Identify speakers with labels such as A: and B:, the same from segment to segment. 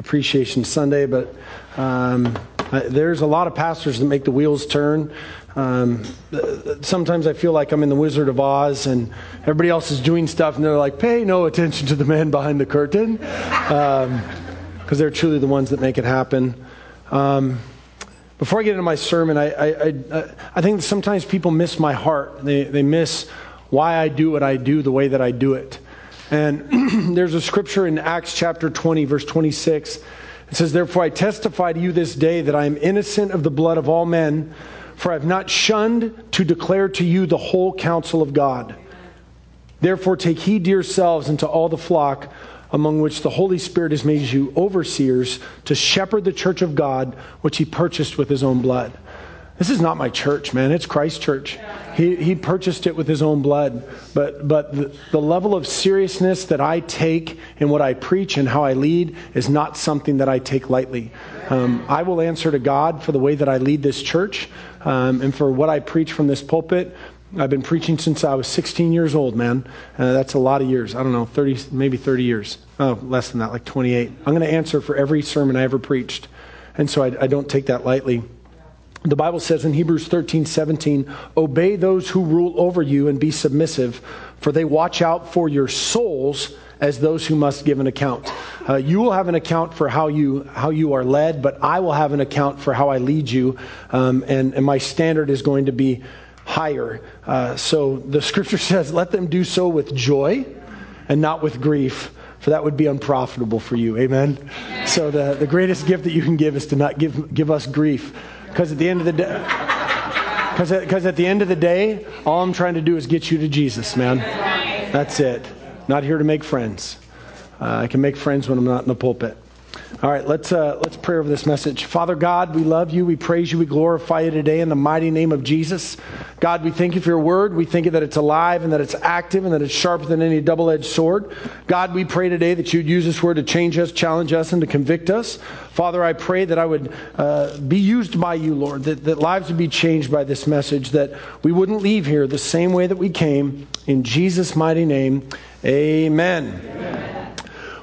A: Appreciation Sunday, but um, there's a lot of pastors that make the wheels turn. Um, sometimes I feel like I'm in the Wizard of Oz and everybody else is doing stuff and they're like, pay no attention to the man behind the curtain. Because um, they're truly the ones that make it happen. Um, before I get into my sermon, I, I, I, I think sometimes people miss my heart. They, they miss why I do what I do the way that I do it. And there's a scripture in Acts chapter 20, verse 26. It says, Therefore I testify to you this day that I am innocent of the blood of all men, for I have not shunned to declare to you the whole counsel of God. Therefore take heed to yourselves and to all the flock among which the Holy Spirit has made you overseers to shepherd the church of God, which he purchased with his own blood. This is not my church, man. It's Christ Church. He, he purchased it with his own blood. But, but the, the level of seriousness that I take in what I preach and how I lead is not something that I take lightly. Um, I will answer to God for the way that I lead this church um, and for what I preach from this pulpit. I've been preaching since I was 16 years old, man. Uh, that's a lot of years. I don't know, 30, maybe 30 years. Oh, less than that, like 28. I'm going to answer for every sermon I ever preached. And so I, I don't take that lightly. The Bible says in Hebrews 13, 17, obey those who rule over you and be submissive, for they watch out for your souls as those who must give an account. Uh, you will have an account for how you, how you are led, but I will have an account for how I lead you, um, and, and my standard is going to be higher. Uh, so the scripture says, let them do so with joy and not with grief for that would be unprofitable for you. Amen. So the, the greatest gift that you can give is to not give, give us grief. Because at the end of the day, because at the end of the day, all I'm trying to do is get you to Jesus, man. That's it. Not here to make friends. Uh, I can make friends when I'm not in the pulpit. All right, let's, uh, let's pray over this message. Father God, we love you. We praise you. We glorify you today in the mighty name of Jesus. God, we thank you for your word. We thank you that it's alive and that it's active and that it's sharper than any double edged sword. God, we pray today that you'd use this word to change us, challenge us, and to convict us. Father, I pray that I would uh, be used by you, Lord, that, that lives would be changed by this message, that we wouldn't leave here the same way that we came. In Jesus' mighty name, amen. amen.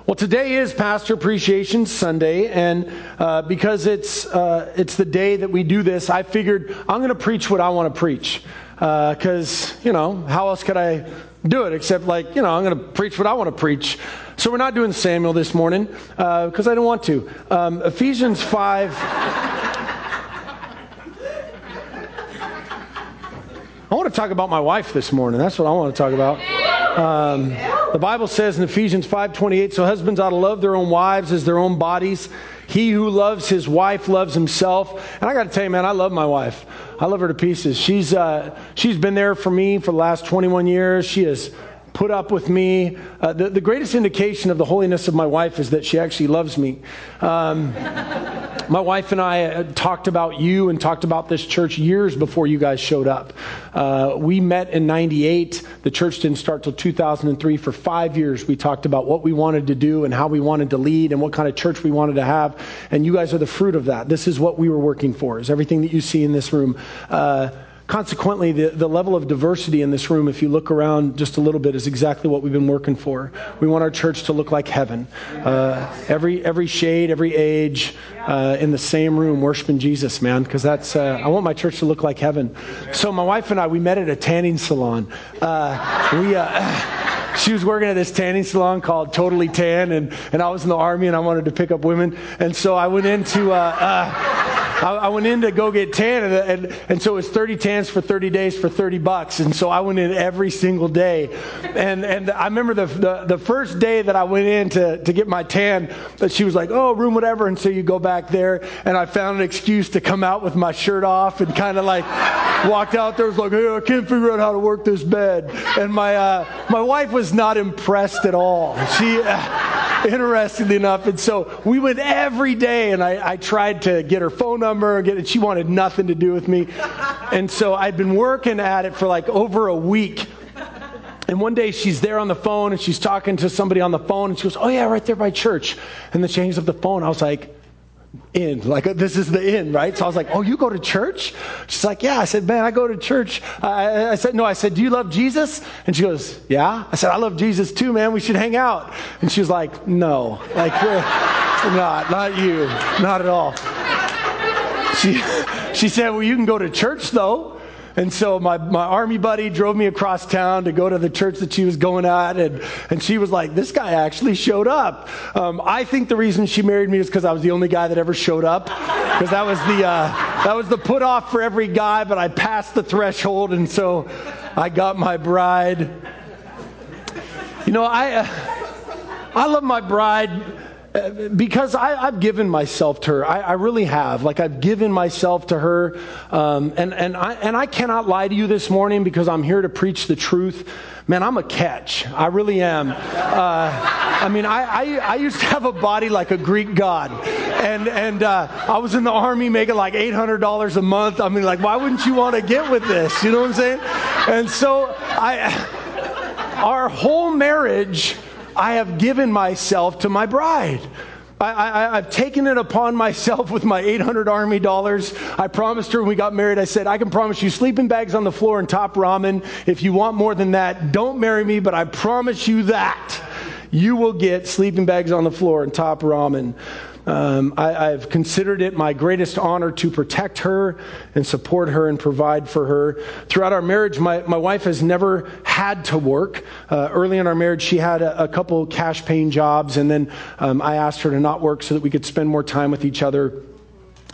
A: Well, today is Pastor Appreciation Sunday, and uh, because it's uh, it's the day that we do this, I figured I'm going to preach what I want to preach. Because uh, you know, how else could I do it except like you know, I'm going to preach what I want to preach. So we're not doing Samuel this morning because uh, I don't want to. Um, Ephesians five. I want to talk about my wife this morning. That's what I want to talk about. Um, the Bible says in Ephesians 5:28, so husbands ought to love their own wives as their own bodies. He who loves his wife loves himself. And I got to tell you, man, I love my wife. I love her to pieces. She's uh, she's been there for me for the last 21 years. She has put up with me. Uh, the, the, greatest indication of the holiness of my wife is that she actually loves me. Um, my wife and I uh, talked about you and talked about this church years before you guys showed up. Uh, we met in 98. The church didn't start till 2003. For five years, we talked about what we wanted to do and how we wanted to lead and what kind of church we wanted to have. And you guys are the fruit of that. This is what we were working for, is everything that you see in this room. Uh, Consequently, the, the level of diversity in this room, if you look around just a little bit, is exactly what we've been working for. We want our church to look like heaven. Uh, every, every shade, every age, uh, in the same room worshiping Jesus, man, because that's, uh, I want my church to look like heaven. So my wife and I, we met at a tanning salon. Uh, we, uh, she was working at this tanning salon called Totally Tan, and, and I was in the army and I wanted to pick up women. And so I went into, uh, uh, I, I, went in to go get tan, and, and, and, so it was 30 tans for 30 days for 30 bucks. And so I went in every single day. And, and I remember the, the, the first day that I went in to, to get my tan, that she was like, oh, room whatever. And so you go back there, and I found an excuse to come out with my shirt off and kind of like walked out there, was like, hey, I can't figure out how to work this bed. And my, uh, my wife was not impressed at all. She. Uh, interestingly enough. And so we went every day, and I, I tried to get her phone number, and, get, she wanted nothing to do with me. And so I'd been working at it for like over a week. And one day she's there on the phone and she's talking to somebody on the phone and she goes, Oh, yeah, right there by church. And then she hangs up the phone. I was like, in. Like, uh, this is the end, right? So I was like, oh, you go to church? She's like, yeah. I said, man, I go to church. I, I, said, no. I said, do you love Jesus? And she goes, yeah. I said, I love Jesus too, man. We should hang out. And she was like, no. Like, not, not you. Not at all. She, she said, well, you can go to church though. And so my, my army buddy drove me across town to go to the church that she was going at. And, and she was like, this guy actually showed up. Um, I think the reason she married me is because I was the only guy that ever showed up. Because that was the, uh, that was the put off for every guy, but I passed the threshold. And so I got my bride. You know, I, uh, I love my bride because I, have given myself to her. I, I, really have. Like I've given myself to her, um, and and I and I cannot lie to you this morning because I'm here to preach the truth. Man, I'm a catch. I really am. Uh, I mean, I, I, I used to have a body like a Greek god, and and uh, I was in the army making like eight hundred dollars a month. I mean, like, why wouldn't you want to get with this? You know what I'm saying? And so I, our whole marriage I have given myself to my bride. I, have taken it upon myself with my 800 army dollars. I promised her when we got married, I said, I can promise you sleeping bags on the floor and top ramen. If you want more than that, don't marry me, but I promise you that you will get sleeping bags on the floor and top ramen. Um, I, have considered it my greatest honor to protect her and support her and provide for her. Throughout our marriage, my, my wife has never had to work. Uh, early in our marriage, she had a, a couple cash paying jobs, and then um, I asked her to not work so that we could spend more time with each other.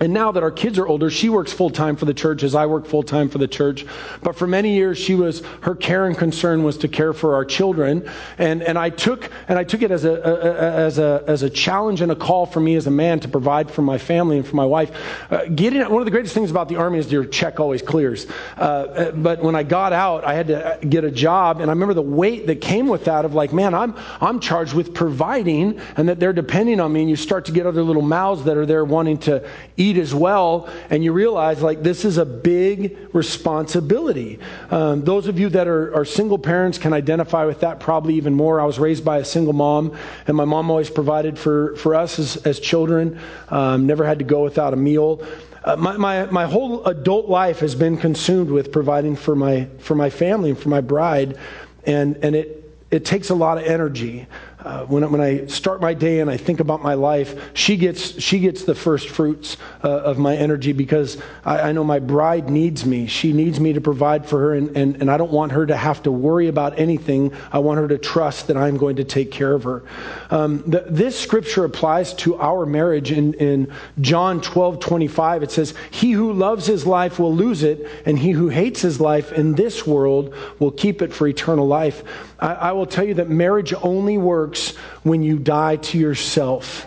A: And now that our kids are older, she works full time for the church as I work full time for the church. But for many years, she was her care and concern was to care for our children. And and I took and I took it as a, a as a as a challenge and a call for me as a man to provide for my family and for my wife. Uh, getting one of the greatest things about the army is your check always clears. Uh, but when I got out, I had to get a job, and I remember the weight that came with that of like, man, I'm I'm charged with providing, and that they're depending on me. And you start to get other little mouths that are there wanting to eat eat as well, and you realize like this is a big responsibility. Um, those of you that are, are single parents can identify with that probably even more. I was raised by a single mom, and my mom always provided for, for us as, as children, um, never had to go without a meal. Uh, my, my, my whole adult life has been consumed with providing for my, for my family and for my bride, and, and it, it takes a lot of energy uh, when, when I start my day and I think about my life, she gets, she gets the first fruits uh, of my energy because I, I, know my bride needs me. She needs me to provide for her, and, and, and I don't want her to have to worry about anything. I want her to trust that I'm going to take care of her. Um, the, this scripture applies to our marriage in, in John 12 25. It says, He who loves his life will lose it, and he who hates his life in this world will keep it for eternal life. I, I will tell you that marriage only works when you die to yourself.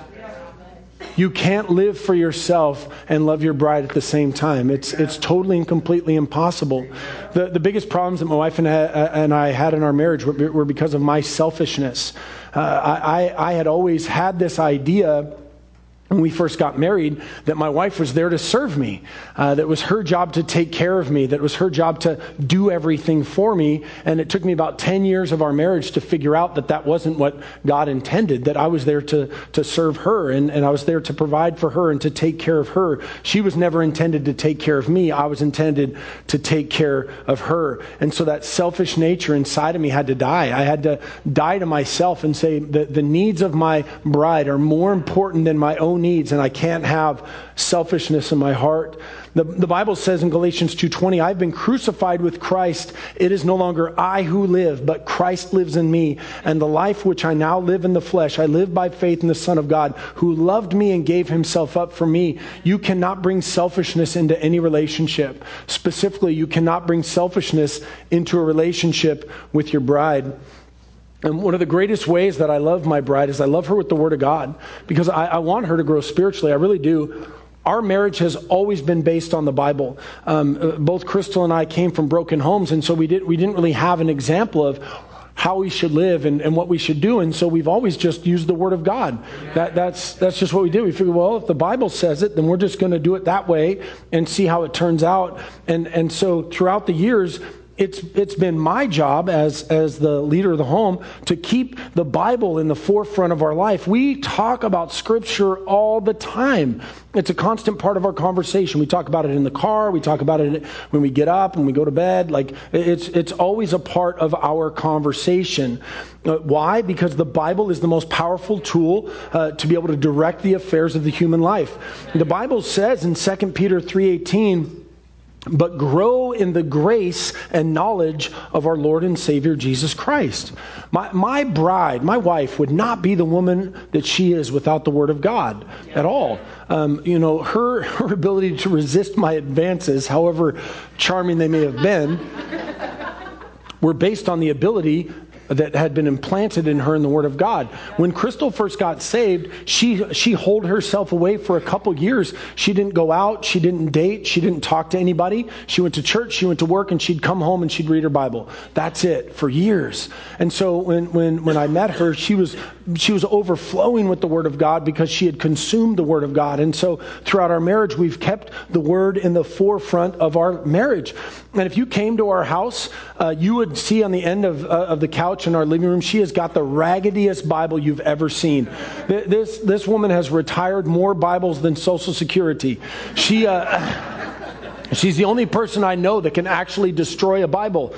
A: You can't live for yourself and love your bride at the same time. It's, it's totally and completely impossible. The, the biggest problems that my wife and I, and I had in our marriage were, were because of my selfishness. Uh, I, I had always had this idea when we first got married that my wife was there to serve me, uh, that was her job to take care of me, that was her job to do everything for me. And it took me about 10 years of our marriage to figure out that that wasn't what God intended, that I was there to, to serve her and, and I was there to provide for her and to take care of her. She was never intended to take care of me, I was intended to take care of her. And so that selfish nature inside of me had to die. I had to die to myself and say that the needs of my bride are more important than my own needs and I can't have selfishness in my heart. The, the Bible says in Galatians 2:20, I've been crucified with Christ. It is no longer I who live, but Christ lives in me. And the life which I now live in the flesh, I live by faith in the Son of God, who loved me and gave himself up for me. You cannot bring selfishness into any relationship. Specifically, you cannot bring selfishness into a relationship with your bride. And one of the greatest ways that I love my bride is I love her with the Word of God because I, I want her to grow spiritually. I really do. Our marriage has always been based on the Bible. Um, uh, both Crystal and I came from broken homes, and so we, did, we didn't really have an example of how we should live and, and what we should do. And so we've always just used the Word of God. That, that's, that's just what we do. We figure, well, if the Bible says it, then we're just going to do it that way and see how it turns out. And, and so throughout the years, it's, it's been my job as, as the leader of the home to keep the Bible in the forefront of our life. We talk about Scripture all the time. It's a constant part of our conversation. We talk about it in the car, we talk about it when we get up, when we go to bed. Like, it's, it's always a part of our conversation. Uh, why? Because the Bible is the most powerful tool uh, to be able to direct the affairs of the human life. The Bible says in 2 Peter 3.18, but grow in the grace and knowledge of our Lord and Savior Jesus Christ. My, my bride, my wife, would not be the woman that she is without the Word of God at all. Um, you know, her, her ability to resist my advances, however charming they may have been, were based on the ability that had been implanted in her in the Word of God. When Crystal first got saved, she she holed herself away for a couple years. She didn't go out, she didn't date, she didn't talk to anybody. She went to church, she went to work, and she'd come home and she'd read her Bible. That's it for years. And so when when when I met her, she was she was overflowing with the Word of God because she had consumed the Word of God. And so throughout our marriage, we've kept the Word in the forefront of our marriage. And if you came to our house, uh, you would see on the end of, uh, of the couch in our living room, she has got the raggediest Bible you've ever seen. This, this woman has retired more Bibles than Social Security. She. Uh, She's the only person I know that can actually destroy a Bible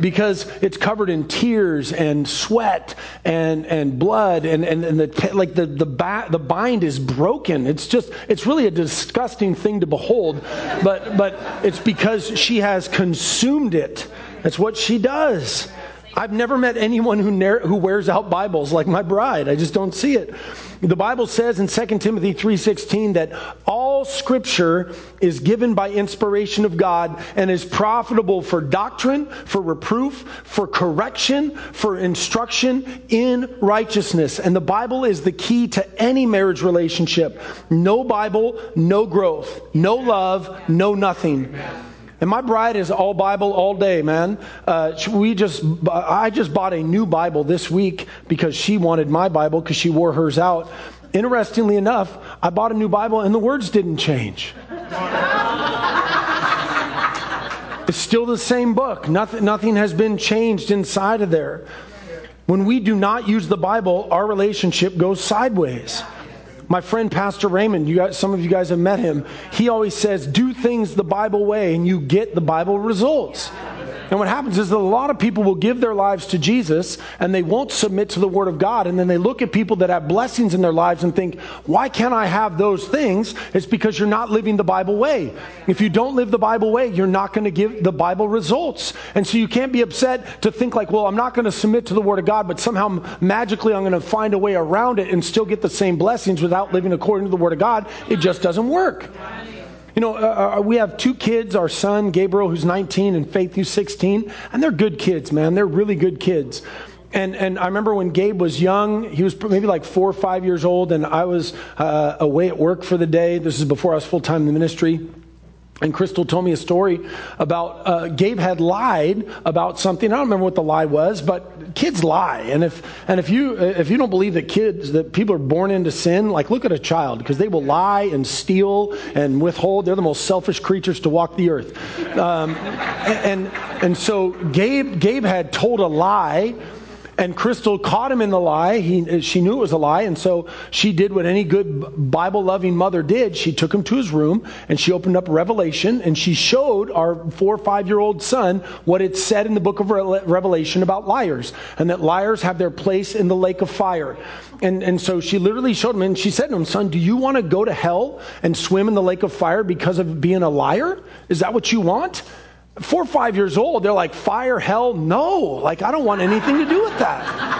A: because it's covered in tears and sweat and, and blood and, and, and the, like the, the, ba- the bind is broken. It's just, it's really a disgusting thing to behold, but, but it's because she has consumed it. That's what she does. I've never met anyone who, who wears out Bibles like my bride. I just don't see it. The Bible says in 2 Timothy 3:16 that all scripture is given by inspiration of God and is profitable for doctrine, for reproof, for correction, for instruction in righteousness. And the Bible is the key to any marriage relationship. No Bible, no growth. No love, no nothing. Amen. And my bride is all Bible all day, man. Uh, we just, I just bought a new Bible this week because she wanted my Bible because she wore hers out. Interestingly enough, I bought a new Bible and the words didn't change. it's still the same book. Nothing, nothing has been changed inside of there. When we do not use the Bible, our relationship goes sideways. My friend Pastor Raymond, you guys, some of you guys have met him. He always says, "Do things the Bible way, and you get the Bible results." And what happens is that a lot of people will give their lives to Jesus and they won't submit to the Word of God. And then they look at people that have blessings in their lives and think, why can't I have those things? It's because you're not living the Bible way. If you don't live the Bible way, you're not going to give the Bible results. And so you can't be upset to think like, well, I'm not going to submit to the Word of God, but somehow magically I'm going to find a way around it and still get the same blessings without living according to the Word of God. It just doesn't work. You know, uh, uh, we have two kids our son, Gabriel, who's 19, and Faith, who's 16, and they're good kids, man. They're really good kids. And, and I remember when Gabe was young, he was maybe like four or five years old, and I was uh, away at work for the day. This is before I was full time in the ministry. And Crystal told me a story about uh, Gabe had lied about something. I don't remember what the lie was, but kids lie. And if and if you if you don't believe that kids that people are born into sin, like look at a child because they will lie and steal and withhold. They're the most selfish creatures to walk the earth. Um, and and so Gabe Gabe had told a lie and Crystal caught him in the lie. He, she knew it was a lie, and so she did what any good Bible loving mother did. She took him to his room and she opened up Revelation and she showed our four or five year old son what it said in the book of Revelation about liars and that liars have their place in the lake of fire. And, and so she literally showed him and she said to him, Son, do you want to go to hell and swim in the lake of fire because of being a liar? Is that what you want? Four or five years old, they're like, fire, hell, no. Like, I don't want anything to do with that.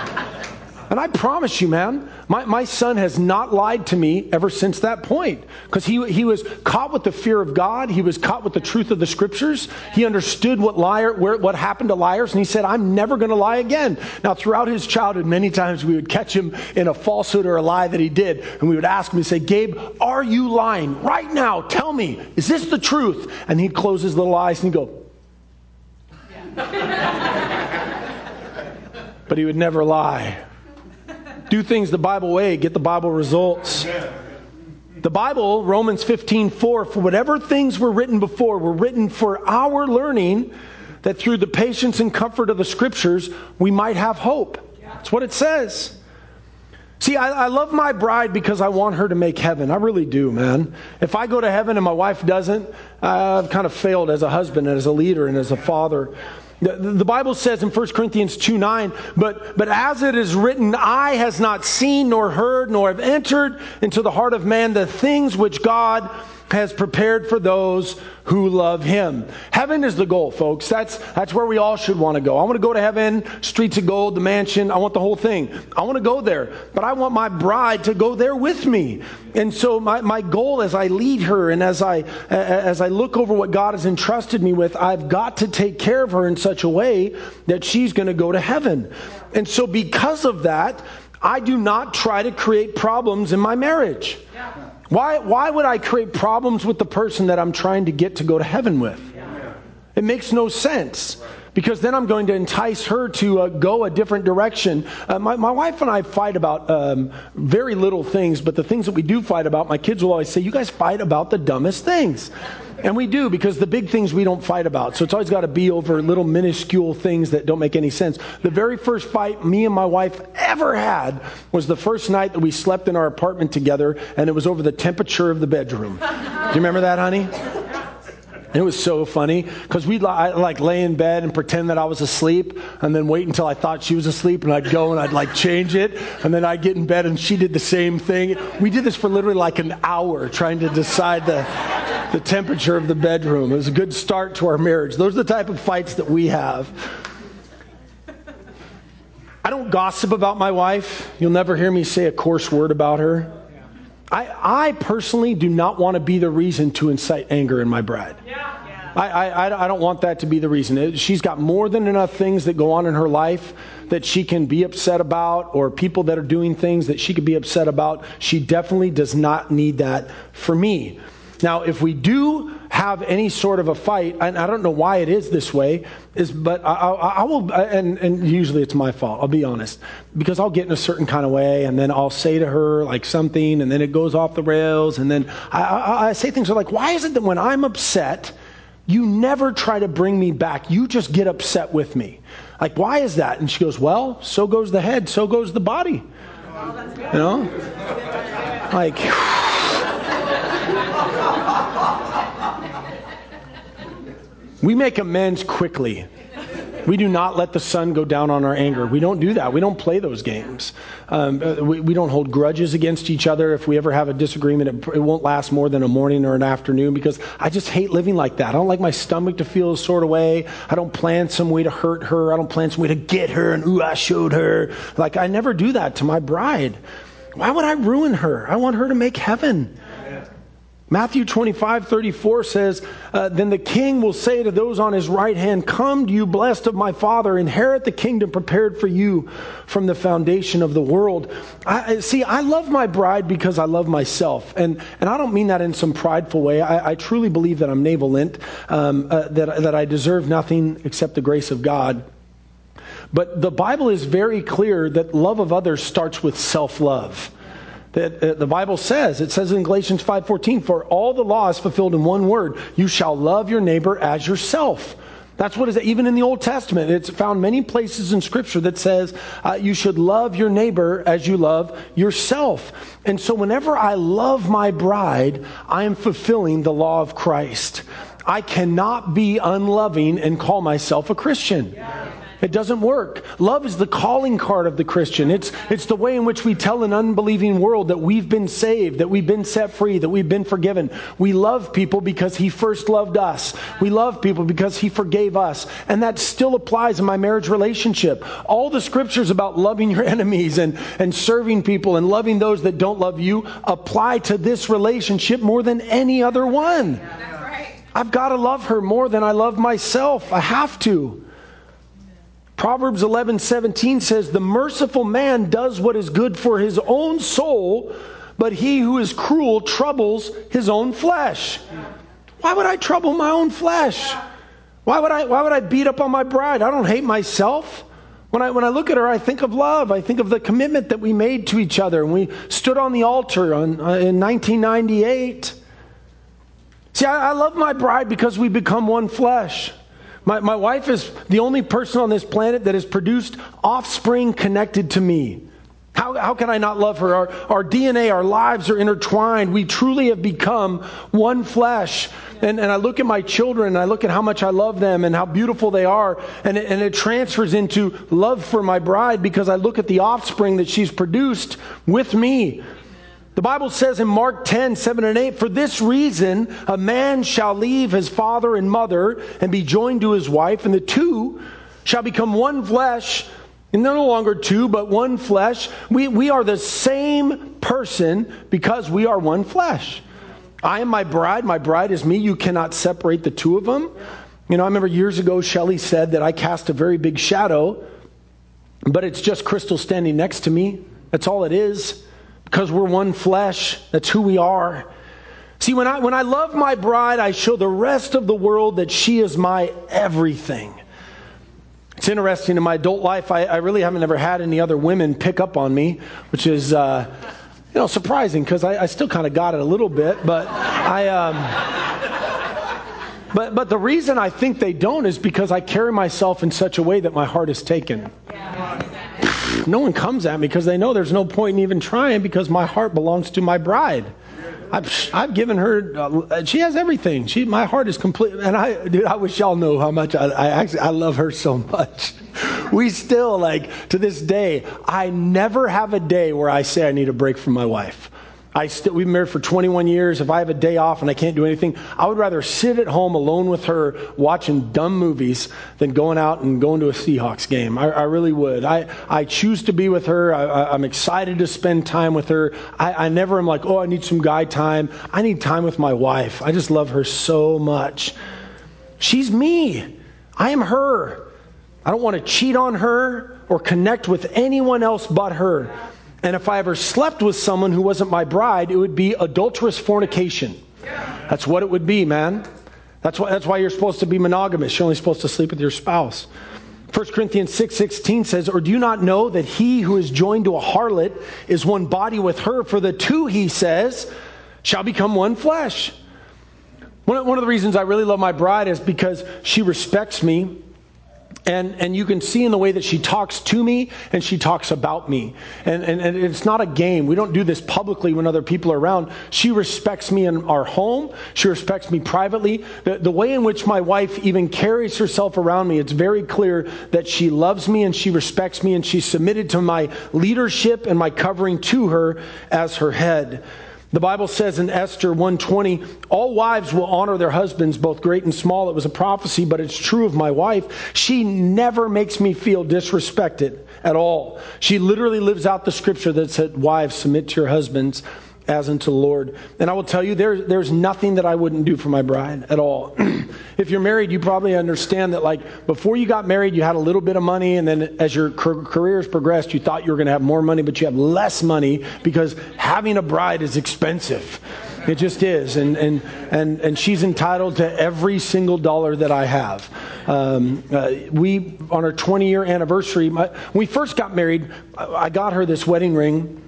A: And I promise you, man, my, my son has not lied to me ever since that point. Because he, he was caught with the fear of God. He was caught with the truth of the scriptures. He understood what liar, where, what happened to liars. And he said, I'm never going to lie again. Now, throughout his childhood, many times we would catch him in a falsehood or a lie that he did. And we would ask him, we say, Gabe, are you lying? Right now, tell me, is this the truth? And he'd close his little eyes and he'd go, but he would never lie. Do things the Bible way, get the Bible results. The Bible, Romans 15 4, for whatever things were written before were written for our learning, that through the patience and comfort of the scriptures, we might have hope. That's what it says. See, I, I, love my bride because I want her to make heaven. I really do, man. If I go to heaven and my wife doesn't, I've kind of failed as a husband and as a leader and as a father. The, the Bible says in 1 Corinthians 2 9, but, but as it is written, eye has not seen nor heard nor have entered into the heart of man the things which God has prepared for those who love him. Heaven is the goal, folks. That's, that's where we all should want to go. I want to go to heaven, streets of gold, the mansion. I want the whole thing. I want to go there, but I want my bride to go there with me. And so my, my goal as I lead her and as I, as I look over what God has entrusted me with, I've got to take care of her in such a way that she's going to go to heaven. And so because of that, I do not try to create problems in my marriage. Yeah. Why, why would I create problems with the person that I'm trying to get to go to heaven with? It makes no sense because then I'm going to entice her to uh, go a different direction. Uh, my, my, wife and I fight about um, very little things, but the things that we do fight about, my kids will always say, You guys fight about the dumbest things. And we do because the big things we don't fight about. So it's always got to be over little minuscule things that don't make any sense. The very first fight me and my wife ever had was the first night that we slept in our apartment together, and it was over the temperature of the bedroom. Do you remember that, honey? It was so funny because we'd like lay in bed and pretend that I was asleep and then wait until I thought she was asleep and I'd go and I'd like change it and then I'd get in bed and she did the same thing. We did this for literally like an hour trying to decide the, the temperature of the bedroom. It was a good start to our marriage. Those are the type of fights that we have. I don't gossip about my wife. You'll never hear me say a coarse word about her. I, I personally do not want to be the reason to incite anger in my bride. Yeah. I, I, I don't want that to be the reason. She's got more than enough things that go on in her life that she can be upset about, or people that are doing things that she could be upset about. She definitely does not need that for me. Now, if we do have any sort of a fight, and I don't know why it is this way, is but I, I, I, will, and, and usually it's my fault. I'll be honest, because I'll get in a certain kind of way, and then I'll say to her like something, and then it goes off the rails, and then I, I say things like, "Why is it that when I'm upset?" You never try to bring me back. You just get upset with me. Like, why is that? And she goes, Well, so goes the head, so goes the body. You know? Like, we make amends quickly. We do not let the sun go down on our anger. We don't do that. We don't play those games. Um, uh, we, we, don't hold grudges against each other. If we ever have a disagreement, it, it, won't last more than a morning or an afternoon because I just hate living like that. I don't like my stomach to feel a sort of way. I don't plan some way to hurt her. I don't plan some way to get her and, ooh, I showed her. Like, I never do that to my bride. Why would I ruin her? I want her to make heaven. Matthew 25, 34 says, uh, Then the king will say to those on his right hand, Come, you blessed of my Father, inherit the kingdom prepared for you from the foundation of the world. I, see, I love my bride because I love myself. And, and I don't mean that in some prideful way. I, I truly believe that I'm navalent, um, uh, that, that I deserve nothing except the grace of God. But the Bible is very clear that love of others starts with self love that uh, the Bible says. It says in Galatians 5:14, "For all the law is fulfilled in one word: you shall love your neighbor as yourself." That's what is even in the Old Testament. It's found many places in Scripture that says uh, you should love your neighbor as you love yourself. And so, whenever I love my bride, I am fulfilling the law of Christ. I cannot be unloving and call myself a Christian. Yeah. It doesn't work. Love is the calling card of the Christian. It's, it's the way in which we tell an unbelieving world that we've been saved, that we've been set free, that we've been forgiven. We love people because He first loved us. We love people because He forgave us. And that still applies in my marriage relationship. All the scriptures about loving your enemies and, and serving people and loving those that don't love you apply to this relationship more than any other one. I've got to love her more than I love myself. I have to. Proverbs 11, 17 says, The merciful man does what is good for his own soul, but he who is cruel troubles his own flesh. Why would I trouble my own flesh? Why would I, why would I beat up on my bride? I don't hate myself. When I, when I look at her, I think of love. I think of the commitment that we made to each other. And we stood on the altar on, uh, in 1998. See, I, I love my bride because we become one flesh. My, my wife is the only person on this planet that has produced offspring connected to me. How, how can I not love her? Our, our DNA, our lives are intertwined. We truly have become one flesh. And, and I look at my children and I look at how much I love them and how beautiful they are. And it, and it transfers into love for my bride because I look at the offspring that she's produced with me. The Bible says in Mark 10, 7 and 8, for this reason, a man shall leave his father and mother and be joined to his wife, and the two shall become one flesh. And they're no longer two, but one flesh. We, we are the same person because we are one flesh. I am my bride, my bride is me. You cannot separate the two of them. You know, I remember years ago, Shelley said that I cast a very big shadow, but it's just Crystal standing next to me. That's all it is because we're one flesh. That's who we are. See, when I, when I love my bride, I show the rest of the world that she is my everything. It's interesting in my adult life, I, I really haven't ever had any other women pick up on me, which is, uh, you know, surprising because I, I, still kind of got it a little bit, but I. Um, but, but the reason I think they don't is because I carry myself in such a way that my heart is taken. Yeah no one comes at me because they know there's no point in even trying because my heart belongs to my bride. I've, I've given her, uh, she has everything. She, my heart is complete. And I, dude, I wish y'all know how much I, I actually, I love her so much. We still, like, to this day, I never have a day where I say I need a break from my wife. I still, we've been married for 21 years. If I have a day off and I can't do anything, I would rather sit at home alone with her watching dumb movies than going out and going to a Seahawks game. I, I really would. I, I choose to be with her. I, am excited to spend time with her. I, I never am like, oh, I need some guy time. I need time with my wife. I just love her so much. She's me. I am her. I don't want to cheat on her or connect with anyone else but her. And if I ever slept with someone who wasn't my bride, it would be adulterous fornication. That's what it would be, man. That's why, that's why you're supposed to be monogamous. You're only supposed to sleep with your spouse. 1 Corinthians 6 16 says, Or do you not know that he who is joined to a harlot is one body with her? For the two, he says, shall become one flesh. One of the reasons I really love my bride is because she respects me and, and you can see in the way that she talks to me and she talks about me. And, and, and, it's not a game. We don't do this publicly when other people are around. She respects me in our home. She respects me privately. The, the way in which my wife even carries herself around me, it's very clear that she loves me and she respects me and she's submitted to my leadership and my covering to her as her head. The Bible says in Esther 120, all wives will honor their husbands, both great and small. It was a prophecy, but it's true of my wife. She never makes me feel disrespected at all. She literally lives out the scripture that said, Wives, submit to your husbands as unto the Lord. And I will tell you, there, there's nothing that I wouldn't do for my bride at all. if you're married, you probably understand that, like, before you got married, you had a little bit of money, and then as your careers progressed, you thought you were going to have more money, but you have less money because having a bride is expensive. It just is. And, and, and, and she's entitled to every single dollar that I have. Um, uh, we, on our 20 year anniversary, my, when we first got married, I got her this wedding ring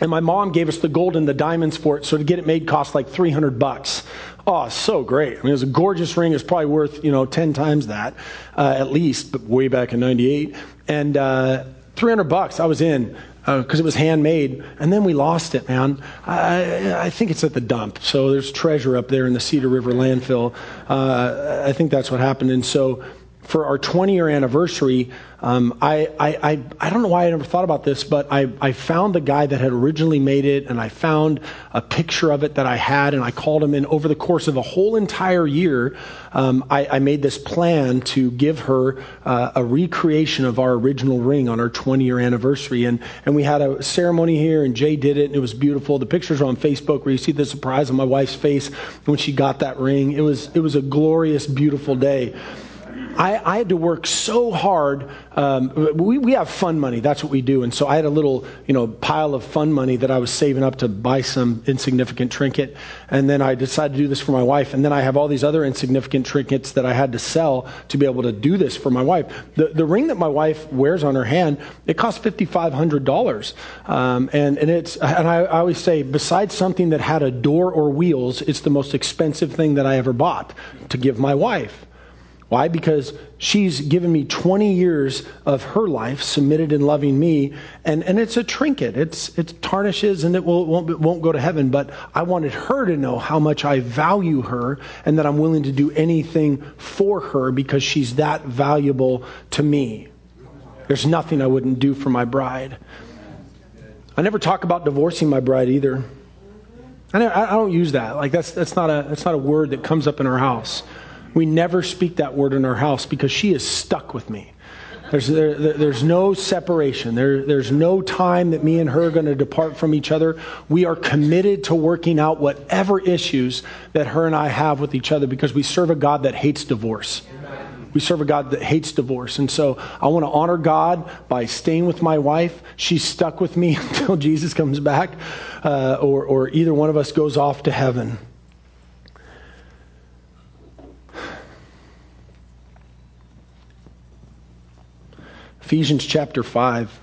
A: and my mom gave us the gold and the diamonds for it. So to get it made cost like 300 bucks. Oh, so great. I mean, it was a gorgeous ring. It's probably worth, you know, 10 times that, uh, at least, but way back in 98. And uh, 300 bucks, I was in because uh, it was handmade. And then we lost it, man. I, I, think it's at the dump. So there's treasure up there in the Cedar River landfill. Uh, I think that's what happened. And so for our 20 year anniversary, um, I, I, I, I, don't know why I never thought about this, but I, I found the guy that had originally made it, and I found a picture of it that I had, and I called him in over the course of a whole entire year. Um, I, I, made this plan to give her uh, a recreation of our original ring on our 20 year anniversary. And, and we had a ceremony here, and Jay did it, and it was beautiful. The pictures are on Facebook where you see the surprise on my wife's face when she got that ring. It was, it was a glorious, beautiful day. I, I, had to work so hard. Um, we, we have fun money. That's what we do. And so I had a little, you know, pile of fun money that I was saving up to buy some insignificant trinket. And then I decided to do this for my wife. And then I have all these other insignificant trinkets that I had to sell to be able to do this for my wife. The, the ring that my wife wears on her hand, it costs $5,500. Um, and, and it's, and I, I always say, besides something that had a door or wheels, it's the most expensive thing that I ever bought to give my wife. Why? Because she's given me 20 years of her life submitted and loving me, and, and it's a trinket. It's, it tarnishes and it, will, it won't, it won't go to heaven, but I wanted her to know how much I value her and that I'm willing to do anything for her because she's that valuable to me. There's nothing I wouldn't do for my bride. I never talk about divorcing my bride either. I, never, I don't use that. Like that's, that's, not a, that's not a word that comes up in our house. We never speak that word in our house because she is stuck with me. There's, there, there's no separation. There, there's no time that me and her are going to depart from each other. We are committed to working out whatever issues that her and I have with each other because we serve a God that hates divorce. We serve a God that hates divorce. And so I want to honor God by staying with my wife. She's stuck with me until Jesus comes back, uh, or, or either one of us goes off to heaven. Ephesians chapter 5,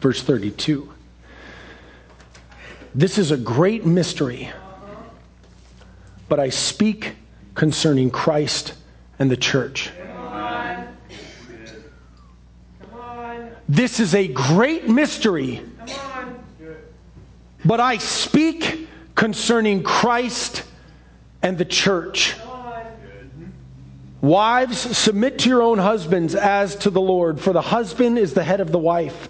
A: verse 32. This is a great mystery, but I speak concerning Christ and the church. This is a great mystery, but I speak concerning Christ and the church. Wives, submit to your own husbands as to the Lord, for the husband is the head of the wife.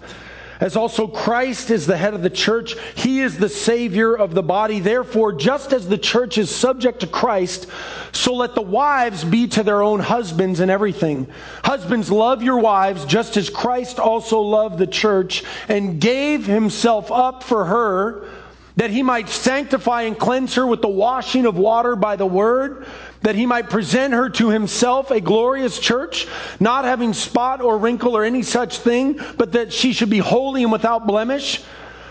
A: As also Christ is the head of the church, he is the Savior of the body. Therefore, just as the church is subject to Christ, so let the wives be to their own husbands in everything. Husbands, love your wives, just as Christ also loved the church and gave himself up for her, that he might sanctify and cleanse her with the washing of water by the word that he might present her to himself a glorious church, not having spot or wrinkle or any such thing, but that she should be holy and without blemish.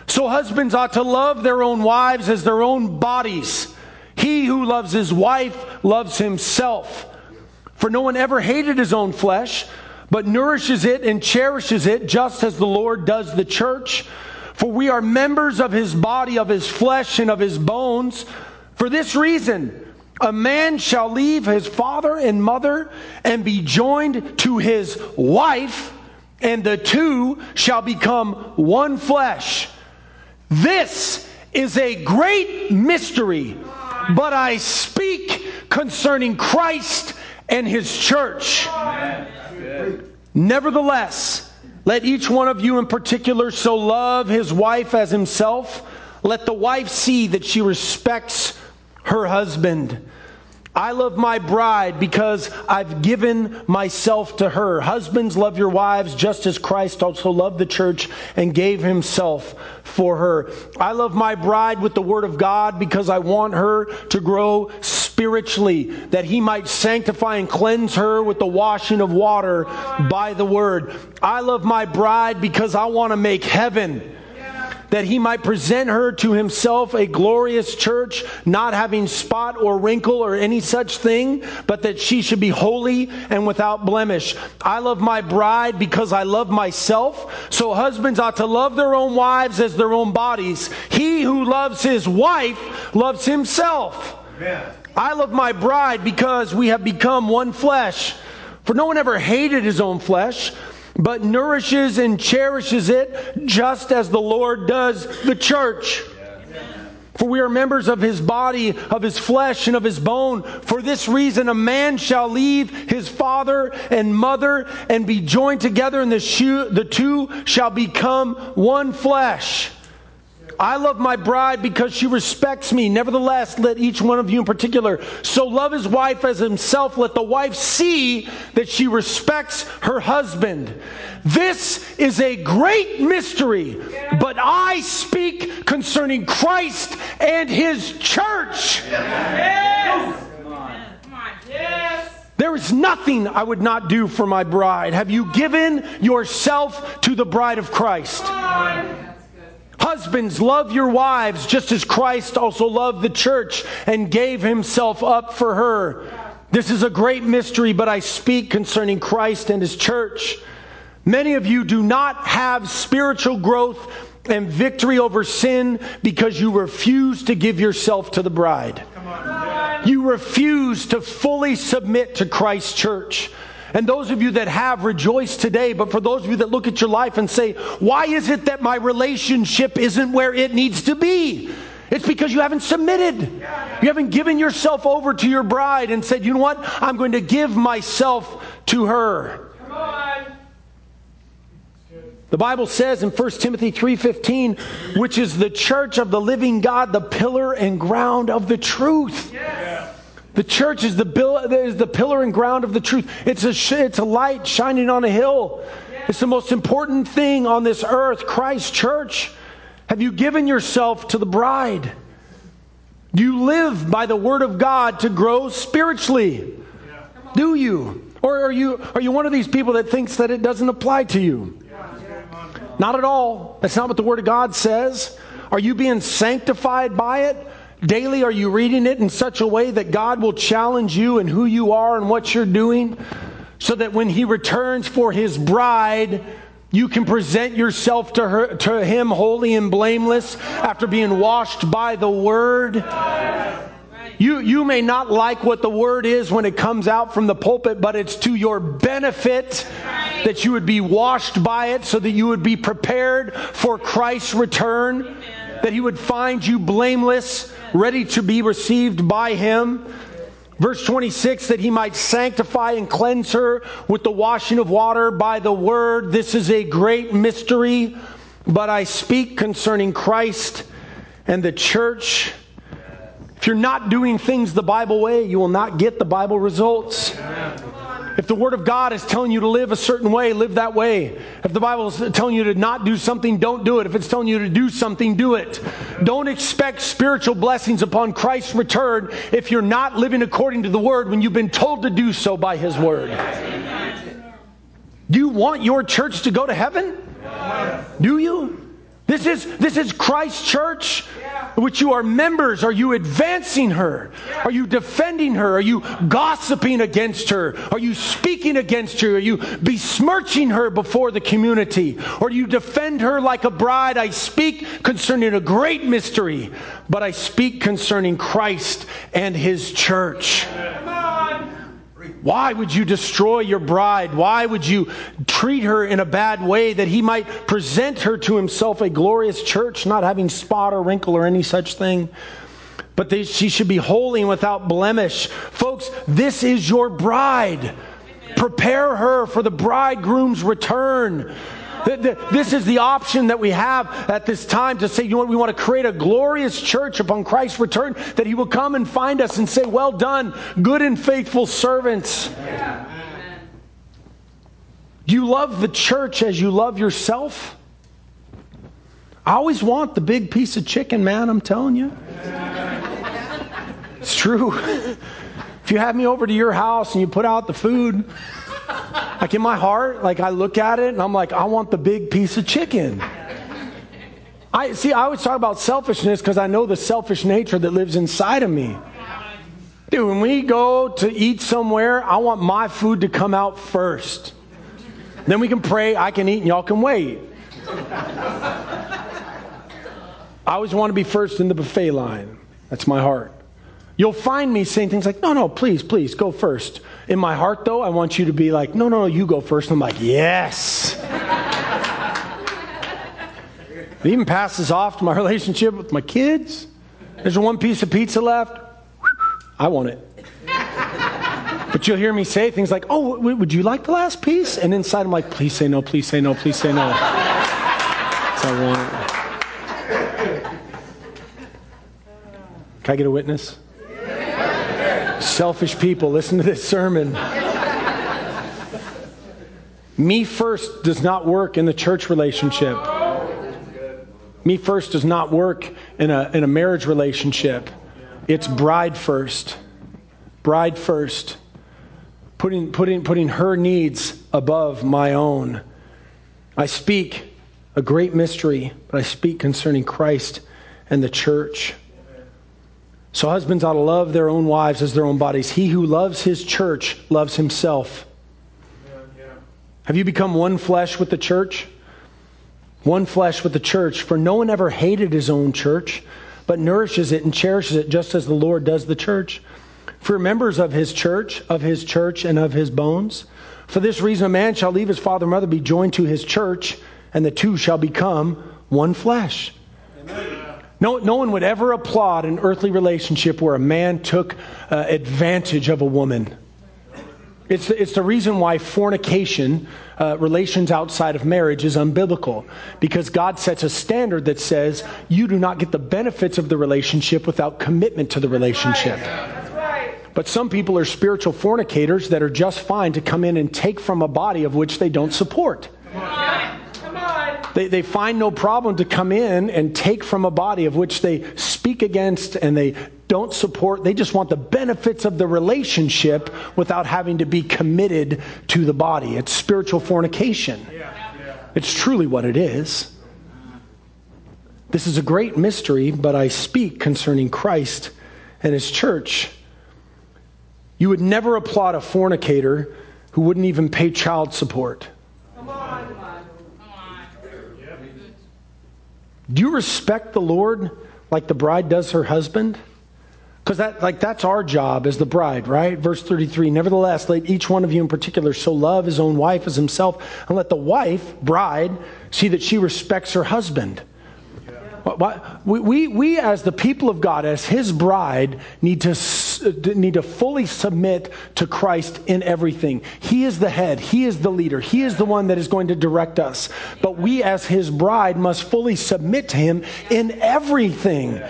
A: So husbands ought to love their own wives as their own bodies. He who loves his wife loves himself. For no one ever hated his own flesh, but nourishes it and cherishes it, just as the Lord does the church. For we are members of his body, of his flesh, and of his bones. For this reason, a man shall leave his father and mother and be joined to his wife, and the two shall become one flesh. This is a great mystery, but I speak concerning Christ and his church. Nevertheless, let each one of you in particular so love his wife as himself. Let the wife see that she respects her husband. I love my bride because I've given myself to her. Husbands, love your wives just as Christ also loved the church and gave himself for her. I love my bride with the word of God because I want her to grow spiritually, that he might sanctify and cleanse her with the washing of water by the word. I love my bride because I want to make heaven that he might present her to himself a glorious church, not having spot or wrinkle or any such thing, but that she should be holy and without blemish. I love my bride because I love myself. So husbands ought to love their own wives as their own bodies. He who loves his wife loves himself. Amen. I love my bride because we have become one flesh. For no one ever hated his own flesh but nourishes and cherishes it just as the Lord does the church. For we are members of his body, of his flesh, and of his bone. For this reason, a man shall leave his father and mother and be joined together, and the, shoe, the two shall become one flesh. I love my bride because she respects me. Nevertheless, let each one of you in particular so love his wife as himself. Let the wife see that she respects her husband. This is a great mystery, but I speak concerning Christ and his church. Yes. Yes. There is nothing I would not do for my bride. Have you given yourself to the bride of Christ? Husbands, love your wives just as Christ also loved the church and gave himself up for her. This is a great mystery, but I speak concerning Christ and his church. Many of you do not have spiritual growth and victory over sin because you refuse to give yourself to the bride. You refuse to fully submit to Christ's church. And those of you that have, rejoice today. But for those of you that look at your life and say, why is it that my relationship isn't where it needs to be? It's because you haven't submitted. You haven't given yourself over to your bride and said, you know what? I'm going to give myself to her. The Bible says in 1 Timothy 3:15, which is the church of the living God, the pillar and ground of the truth. Yes. The church is the, bill, is the pillar and ground of the truth. It's a, it's a light shining on a hill. It's the most important thing on this earth, Christ's church. Have you given yourself to the bride? Do you live by the word of God to grow spiritually? Do you? Or are you, are you one of these people that thinks that it doesn't apply to you? Not at all. That's not what the word of God says. Are you being sanctified by it? Daily, are you reading it in such a way that God will challenge you and who you are and what you're doing? So that when He returns for His bride, you can present yourself to, her, to Him holy and blameless after being washed by the Word. You, you may not like what the Word is when it comes out from the pulpit, but it's to your benefit that you would be washed by it so that you would be prepared for Christ's return, that He would find you blameless ready to be received by him. Verse 26 that he might sanctify and cleanse her with the washing of water by the word. This is a great mystery, but I speak concerning Christ and the church. If you're not doing things the Bible way, you will not get the Bible results. If the Word of God is telling you to live a certain way, live that way. If the Bible is telling you to not do something, don't do it. If it's telling you to do something, do it. Don't expect spiritual blessings upon Christ's return if you're not living according to the Word when you've been told to do so by His Word. Do you want your church to go to heaven? Do you? This is, this is Christ's church, which you are members. Are you advancing her? Are you defending her? Are you gossiping against her? Are you speaking against her? Are you besmirching her before the community? Or do you defend her like a bride? I speak concerning a great mystery, but I speak concerning Christ and his church. Why would you destroy your bride? Why would you treat her in a bad way that he might present her to himself a glorious church, not having spot or wrinkle or any such thing? But they, she should be holy and without blemish. Folks, this is your bride. Prepare her for the bridegroom's return. This is the option that we have at this time to say, you know what, we want to create a glorious church upon Christ's return, that He will come and find us and say, Well done, good and faithful servants. Do you love the church as you love yourself? I always want the big piece of chicken, man, I'm telling you. It's true. If you have me over to your house and you put out the food, like in my heart, like I look at it and I'm like, I want the big piece of chicken. I see, I always talk about selfishness because I know the selfish nature that lives inside of me. Dude, when we go to eat somewhere, I want my food to come out first. Then we can pray, I can eat, and y'all can wait. I always want to be first in the buffet line. That's my heart. You'll find me saying things like, no, no, please, please, go first. In my heart, though, I want you to be like, no, no, no, you go first. I'm like, yes. it even passes off to my relationship with my kids. There's one piece of pizza left. I want it. But you'll hear me say things like, oh, would you like the last piece? And inside I'm like, please say no, please say no, please say no. I want. Can I get a witness? Selfish people, listen to this sermon. Me first does not work in the church relationship. Me first does not work in a, in a marriage relationship. It's bride first. Bride first. Putting, putting, putting her needs above my own. I speak a great mystery, but I speak concerning Christ and the church. So husbands ought to love their own wives as their own bodies. He who loves his church loves himself. Have you become one flesh with the church? One flesh with the church. For no one ever hated his own church, but nourishes it and cherishes it just as the Lord does the church. For members of his church, of his church, and of his bones. For this reason, a man shall leave his father and mother, be joined to his church, and the two shall become one flesh. No, no one would ever applaud an earthly relationship where a man took uh, advantage of a woman. It's the, it's the reason why fornication, uh, relations outside of marriage, is unbiblical. Because God sets a standard that says you do not get the benefits of the relationship without commitment to the relationship. That's right. But some people are spiritual fornicators that are just fine to come in and take from a body of which they don't support. They, they find no problem to come in and take from a body of which they speak against and they don't support. They just want the benefits of the relationship without having to be committed to the body. It's spiritual fornication. It's truly what it is. This is a great mystery, but I speak concerning Christ and his church. You would never applaud a fornicator who wouldn't even pay child support. Do you respect the Lord like the bride does her husband? Because that, like, that's our job as the bride, right? Verse 33 Nevertheless, let each one of you in particular so love his own wife as himself, and let the wife, bride, see that she respects her husband. We, we, we, as the people of God, as his bride, need to, need to fully submit to Christ in everything. He is the head, he is the leader, he is the one that is going to direct us. But we, as his bride, must fully submit to him in everything.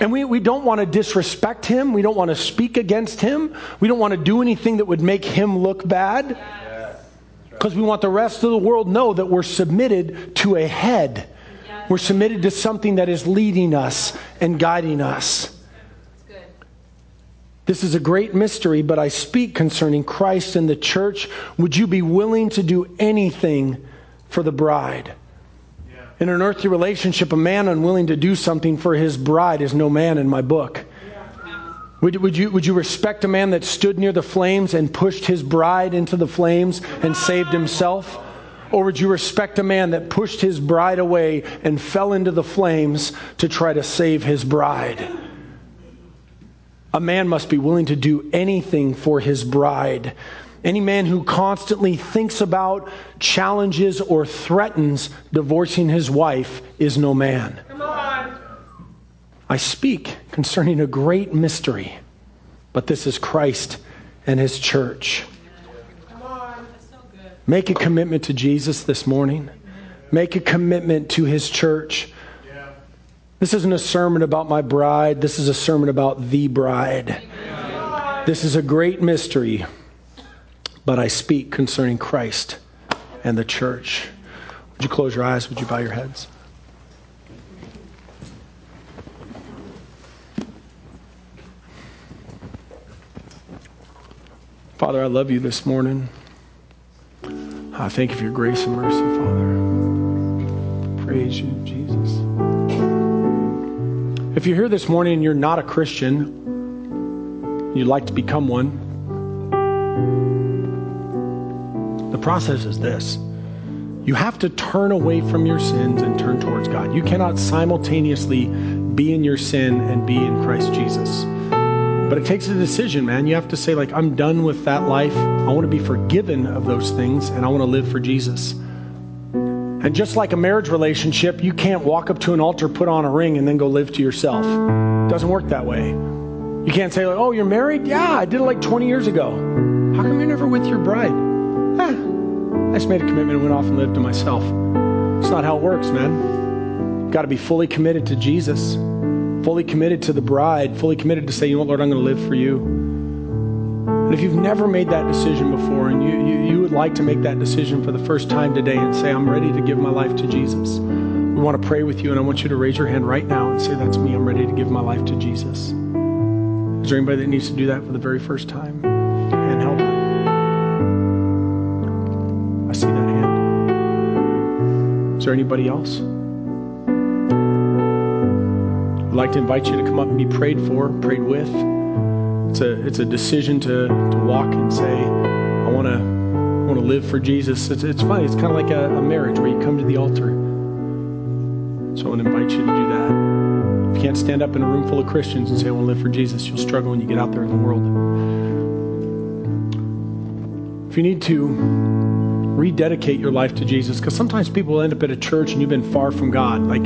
A: And we, we don't want to disrespect him. We don't want to speak against him. We don't want to do anything that would make him look bad. Because we want the rest of the world know that we're submitted to a head. We're submitted to something that is leading us and guiding us. This is a great mystery, but I speak concerning Christ and the church. Would you be willing to do anything for the bride? In an earthly relationship, a man unwilling to do something for his bride is no man in my book. Would, would, you, would you respect a man that stood near the flames and pushed his bride into the flames and saved himself? Or would you respect a man that pushed his bride away and fell into the flames to try to save his bride? A man must be willing to do anything for his bride. Any man who constantly thinks about, challenges, or threatens divorcing his wife is no man. Come on. I speak concerning a great mystery, but this is Christ and his church. Make a commitment to Jesus this morning. Make a commitment to his church. This isn't a sermon about my bride. This is a sermon about the bride. This is a great mystery, but I speak concerning Christ and the church. Would you close your eyes? Would you bow your heads? Father, I love you this morning. I thank you for your grace and mercy, Father. Praise you, Jesus. If you're here this morning and you're not a Christian, you'd like to become one, the process is this. You have to turn away from your sins and turn towards God. You cannot simultaneously be in your sin and be in Christ Jesus. But it takes a decision, man. You have to say, like, I'm done with that life. I want to be forgiven of those things, and I want to live for Jesus. And just like a marriage relationship, you can't walk up to an altar, put on a ring, and then go live to yourself. It doesn't work that way. You can't say, like, oh, you're married? Yeah, I did it like 20 years ago. How come you're never with your bride? Eh, I just made a commitment and went off and lived to myself. It's not how it works, man. You've got to be fully committed to Jesus fully committed to the bride, fully committed to say, you know what, Lord, I'm going to live for you. And if you've never made that decision before and you, you, you would like to make that decision for the first time today and say, I'm ready to give my life to Jesus, we want to pray with you, and I want you to raise your hand right now and say, That's me. I'm ready to give my life to Jesus. Is there anybody that needs to do that for the very first time? And held. I see that hand. Is there anybody else? I'd like to invite you to come up and be prayed for, prayed with. It's a, it's a decision to, to walk and say, I want to want to live for Jesus. It's, it's funny. It's kind of like a, a marriage where you come to the altar. So I want to invite you to do that. If you can't stand up in a room full of Christians and say, I want to live for Jesus. You'll struggle when you get out there in the world. If you need to rededicate your life to Jesus, because sometimes people end up at a church and you've been far from God. Like,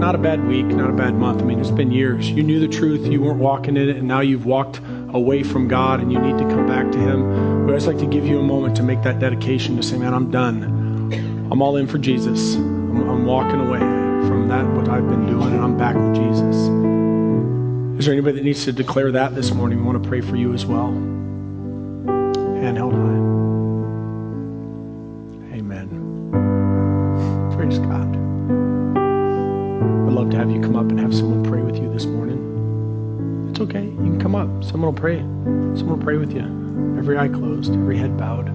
A: not, a bad week, not a bad month. I mean, it's been years. You knew the truth, you weren't walking in it, and now you've walked away from God and you need to come back to Him. But I'd just like to give you a moment to make that dedication to say, man, I'm done. I'm all in for Jesus. I'm, I'm walking away from that, what I've been doing, and I'm back with Jesus. Is there anybody that needs to declare that this morning? We want to pray for you as well. Handheld high. Up and have someone pray with you this morning. It's okay. You can come up. Someone will pray. Someone will pray with you. Every eye closed, every head bowed.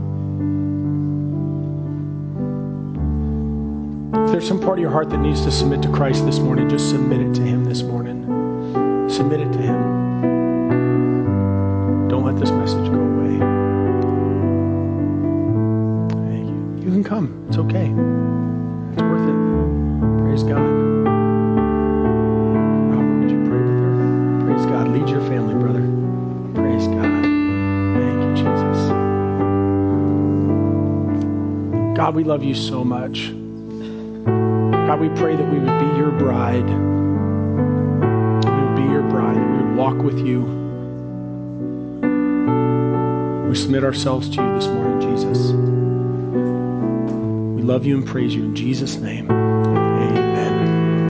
A: If there's some part of your heart that needs to submit to Christ this morning, just submit it to Him this morning. Submit it to Him. Don't let this message go away. Hey, you, you can come. It's okay. It's worth it. Praise God. God, we love you so much. God, we pray that we would be your bride. We would be your bride, we would walk with you. We submit ourselves to you this morning, Jesus. We love you and praise you in Jesus' name.